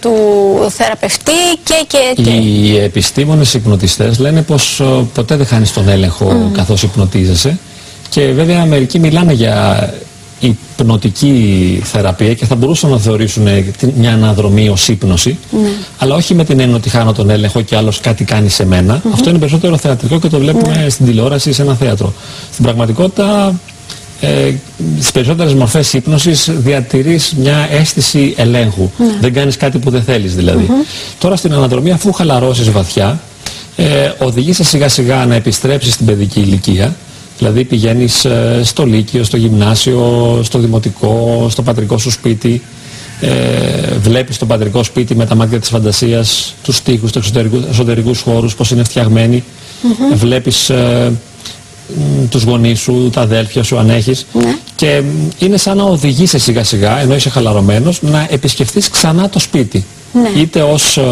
του θεραπευτή και, και, και. Οι επιστήμονες υπνοτιστές λένε πως ε, ποτέ δεν χάνεις τον έλεγχο καθώς υπνοτίζεσαι και βέβαια μερικοί μιλάνε για υπνοτική θεραπεία και θα μπορούσαν να θεωρήσουν μια αναδρομή ως ύπνωση Ναι. αλλά όχι με την έννοια ότι χάνω τον έλεγχο και άλλος κάτι κάνει σε μένα. Αυτό είναι περισσότερο θεατρικό και το βλέπουμε στην τηλεόραση ή σε ένα θέατρο. Στην πραγματικότητα ε, στις περισσότερες μορφές ύπνωσης διατηρείς μια αίσθηση ελέγχου. Δεν κάνεις κάτι που δεν θέλεις δηλαδή. Τώρα στην αναδρομή αφού χαλαρώσεις βαθιά ε, οδηγείσαι σιγά σιγά να επιστρέψεις στην παιδική ηλικία Δηλαδή πηγαίνεις ε, στο Λύκειο, στο γυμνάσιο, στο δημοτικό, στο πατρικό σου σπίτι ε, βλέπεις το πατρικό σπίτι με τα μάτια της φαντασίας, τους τοίχους, τους εξωτερικούς, εσωτερικούς χώρους, πώς είναι φτιαγμένοι. Βλέπεις ε, μ, τους γονείς σου, τα αδέλφια σου αν έχεις Ναι. και μ, είναι σαν να οδηγείσαι σιγά σιγά, ενώ είσαι χαλαρωμένος, να επισκεφτείς ξανά το σπίτι. Ναι. Είτε ως ε,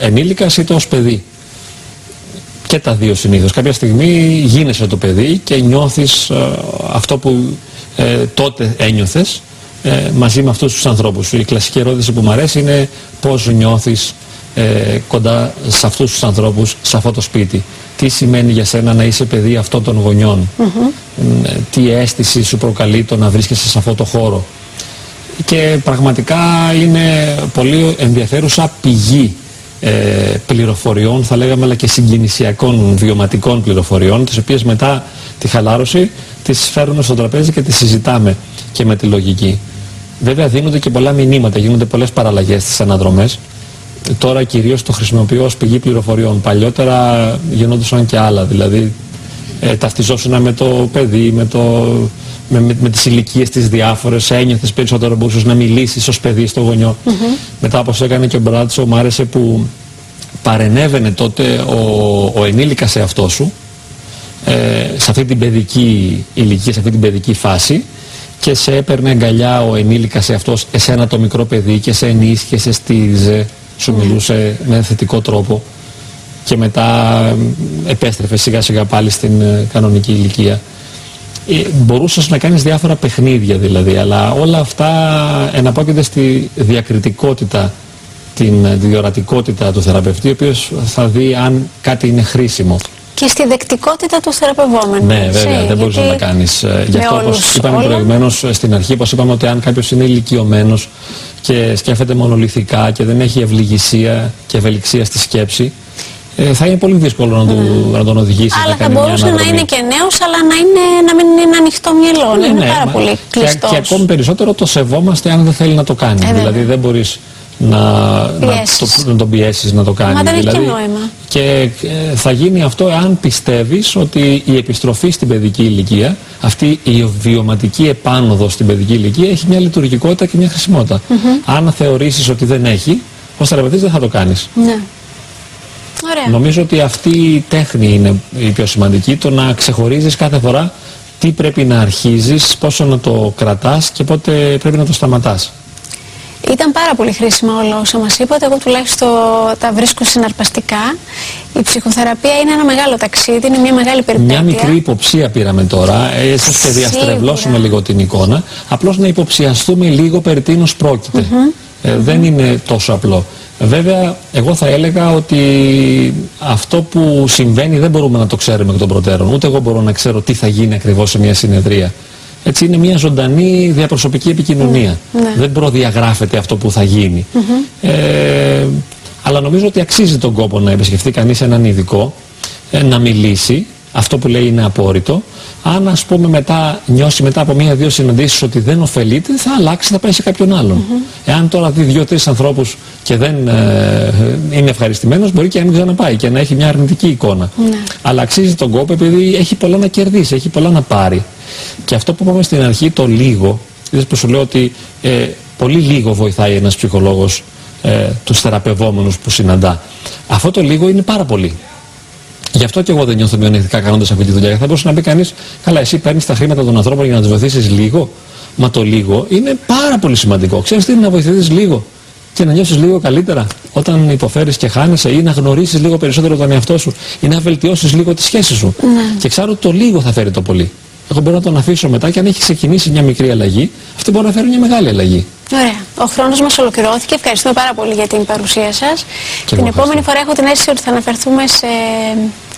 ενήλικας είτε ως παιδί. Και τα δύο συνήθως. Κάποια στιγμή γίνεσαι το παιδί και νιώθεις ε, αυτό που ε, τότε ένιωθες ε, μαζί με αυτούς τους ανθρώπους. Η κλασική ερώτηση που μου αρέσει είναι πώς νιώθεις ε, κοντά σε αυτούς τους ανθρώπους, σε αυτό το σπίτι. Τι σημαίνει για σένα να είσαι παιδί αυτών των γονιών; Μ, ε, Τι αίσθηση σου προκαλεί το να βρίσκεσαι σε αυτό το χώρο; Και πραγματικά είναι πολύ ενδιαφέρουσα πηγή ε, πληροφοριών, θα λέγαμε, αλλά και συγκινησιακών βιωματικών πληροφοριών, τις οποίες μετά τη χαλάρωση τις φέρνουμε στο τραπέζι και τις συζητάμε και με τη λογική. Βέβαια δίνονται και πολλά μηνύματα, γίνονται πολλές παραλλαγές στις αναδρομές. Τώρα κυρίως το χρησιμοποιώ ως πηγή πληροφοριών. Παλιότερα γινόντουσαν και άλλα, δηλαδή ε, ταυτιζόσουν με το παιδί, με, το, με, με, με τις ηλικίες τις διάφορες, ένιωθες περισσότερο μπορούσες να μιλήσεις ως παιδί στο γονιό. Μετά όπως έκανε και ο Μπράτσο, μου άρεσε που παρενέβαινε τότε ο, ο ενήλικας σε αυτό σου, ε, σε αυτή την παιδική ηλικία, σε αυτή την παιδική φάση και σε έπαιρνε αγκαλιά ο ενήλικας σε αυτός, εσένα το μικρό παιδί και σε ενίσχυε, σε στήριζε, σου μιλούσε με θετικό τρόπο και μετά ε, επέστρεφε σιγά σιγά πάλι στην ε, κανονική ηλικία. Ε, μπορούσες να κάνεις διάφορα παιχνίδια δηλαδή, αλλά όλα αυτά εναπόκειται στη διακριτικότητα, την ε, διορατικότητα του θεραπευτή, ο οποίος θα δει αν κάτι είναι χρήσιμο. Και στη δεκτικότητα του θεραπευόμενου. Ναι, έτσι, βέβαια, δεν μπορείς γιατί να τα κάνεις. Ε, Γι' με αυτό, όπως όλους είπαμε όλων. προηγουμένως ε, στην αρχή, όπως είπαμε ότι αν κάποιος είναι ηλικιωμένος και σκέφτεται μονολυθικά και δεν έχει ευληγησία και ευελιξία στη σκέψη, ε, θα είναι πολύ δύσκολο να, του, να τον οδηγήσει Αλλά να θα κάνει μια μπορούσε να αναδρομή. είναι και νέος, αλλά να, είναι, να μην είναι ανοιχτό μυαλό. να είναι πάρα μα- πολύ και, κλειστός. και ακόμη περισσότερο το σεβόμαστε αν δεν θέλει να το κάνει. βέβαια. δηλαδή δεν μπορείς να, να, Πιέσεις. το, να τον πιέσεις να το κάνει. Μα δεν έχει και δηλαδή, νόημα. και ε, θα γίνει αυτό εάν πιστεύεις ότι η επιστροφή στην παιδική ηλικία, αυτή η βιωματική επάνωδο στην παιδική ηλικία έχει μια λειτουργικότητα και μια χρησιμότητα. Αν θεωρήσεις ότι δεν έχει, ως θεραπευτής δεν θα το κάνεις. Ναι. Ωραία. Νομίζω ότι αυτή η τέχνη είναι η πιο σημαντική, το να ξεχωρίζεις κάθε φορά τι πρέπει να αρχίζεις, πόσο να το κρατάς και πότε πρέπει να το σταματάς. Ήταν πάρα πολύ χρήσιμα όλα όσα μας είπατε. Εγώ τουλάχιστον τα βρίσκω συναρπαστικά. Η ψυχοθεραπεία είναι ένα μεγάλο ταξίδι, είναι μια μεγάλη περιπέτεια. Μια μικρή υποψία πήραμε τώρα, έτσι ώστε Σίγουρα. διαστρεβλώσουμε λίγο την εικόνα, απλώς να υποψιαστούμε λίγο περί τίνος πρόκειται. Ε, δεν είναι τόσο απλό. Βέβαια, εγώ θα έλεγα ότι αυτό που συμβαίνει δεν μπορούμε να το ξέρουμε εκ των προτέρων. Ούτε εγώ μπορώ να ξέρω τι θα γίνει ακριβώς σε μια συνεδρία. Έτσι είναι μια ζωντανή διαπροσωπική επικοινωνία. Ναι. Δεν προδιαγράφεται αυτό που θα γίνει. Ε, αλλά νομίζω ότι αξίζει τον κόπο να επισκεφτεί κανείς έναν ειδικό, ε, να μιλήσει, αυτό που λέει είναι απόρριτο. Αν ας πούμε μετά νιώσει μετά από μία-δύο συναντήσεις ότι δεν ωφελείται, θα αλλάξει, θα πάει σε κάποιον άλλον. Εάν τώρα δει δύο-τρεις ανθρώπους και δεν ε, είναι ευχαριστημένος, μπορεί και να μην ξαναπάει και να έχει μια αρνητική εικόνα. Αλλά αξίζει τον κόπο επειδή έχει πολλά να κερδίσει, έχει πολλά να πάρει. Και αυτό που είπαμε στην αρχή, το λίγο, είδες που σου λέω ότι ε, πολύ λίγο βοηθάει ένας ψυχολόγος ε, τους θεραπευόμενους που συναντά. Αυτό το λίγο είναι πάρα πολύ. Γι' αυτό και εγώ δεν νιώθω μειονεκτικά κάνοντας αυτή τη δουλειά. Γιατί θα μπορούσε να πει κανείς, καλά, εσύ παίρνεις τα χρήματα των ανθρώπων για να τους βοηθήσεις λίγο. Μα το λίγο είναι πάρα πολύ σημαντικό. Ξέρεις τι είναι να βοηθήσεις λίγο; Και να νιώσεις λίγο καλύτερα όταν υποφέρεις και χάνεσαι ή να γνωρίσεις λίγο περισσότερο τον εαυτό σου ή να βελτιώσεις λίγο τη σχέση σου. Και ξέρω ότι το λίγο θα φέρει το πολύ. Εγώ μπορώ να τον αφήσω μετά και αν έχει ξεκινήσει μια μικρή αλλαγή, αυτή μπορεί να φέρει μια μεγάλη αλλαγή. Ωραία. Ο χρόνος μας ολοκληρώθηκε. Ευχαριστούμε πάρα πολύ για την παρουσία σας. την επόμενη φορά έχω την αίσθηση ότι θα αναφερθούμε σε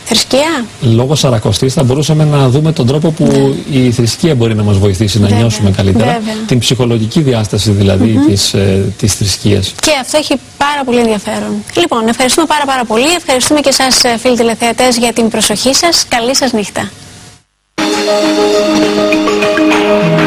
θρησκεία. Λόγω Σαρακοστής θα μπορούσαμε να δούμε τον τρόπο που ναι. η θρησκεία μπορεί να μας βοηθήσει να νιώσουμε καλύτερα. Την ψυχολογική διάσταση δηλαδή mm της, ε, της θρησκείας. Και αυτό έχει πάρα πολύ ενδιαφέρον. Λοιπόν, ευχαριστούμε πάρα πάρα πολύ. Ευχαριστούμε και εσάς ε, φίλοι τηλεθεατές για την προσοχή σας. Καλή σας νύχτα. Thank you.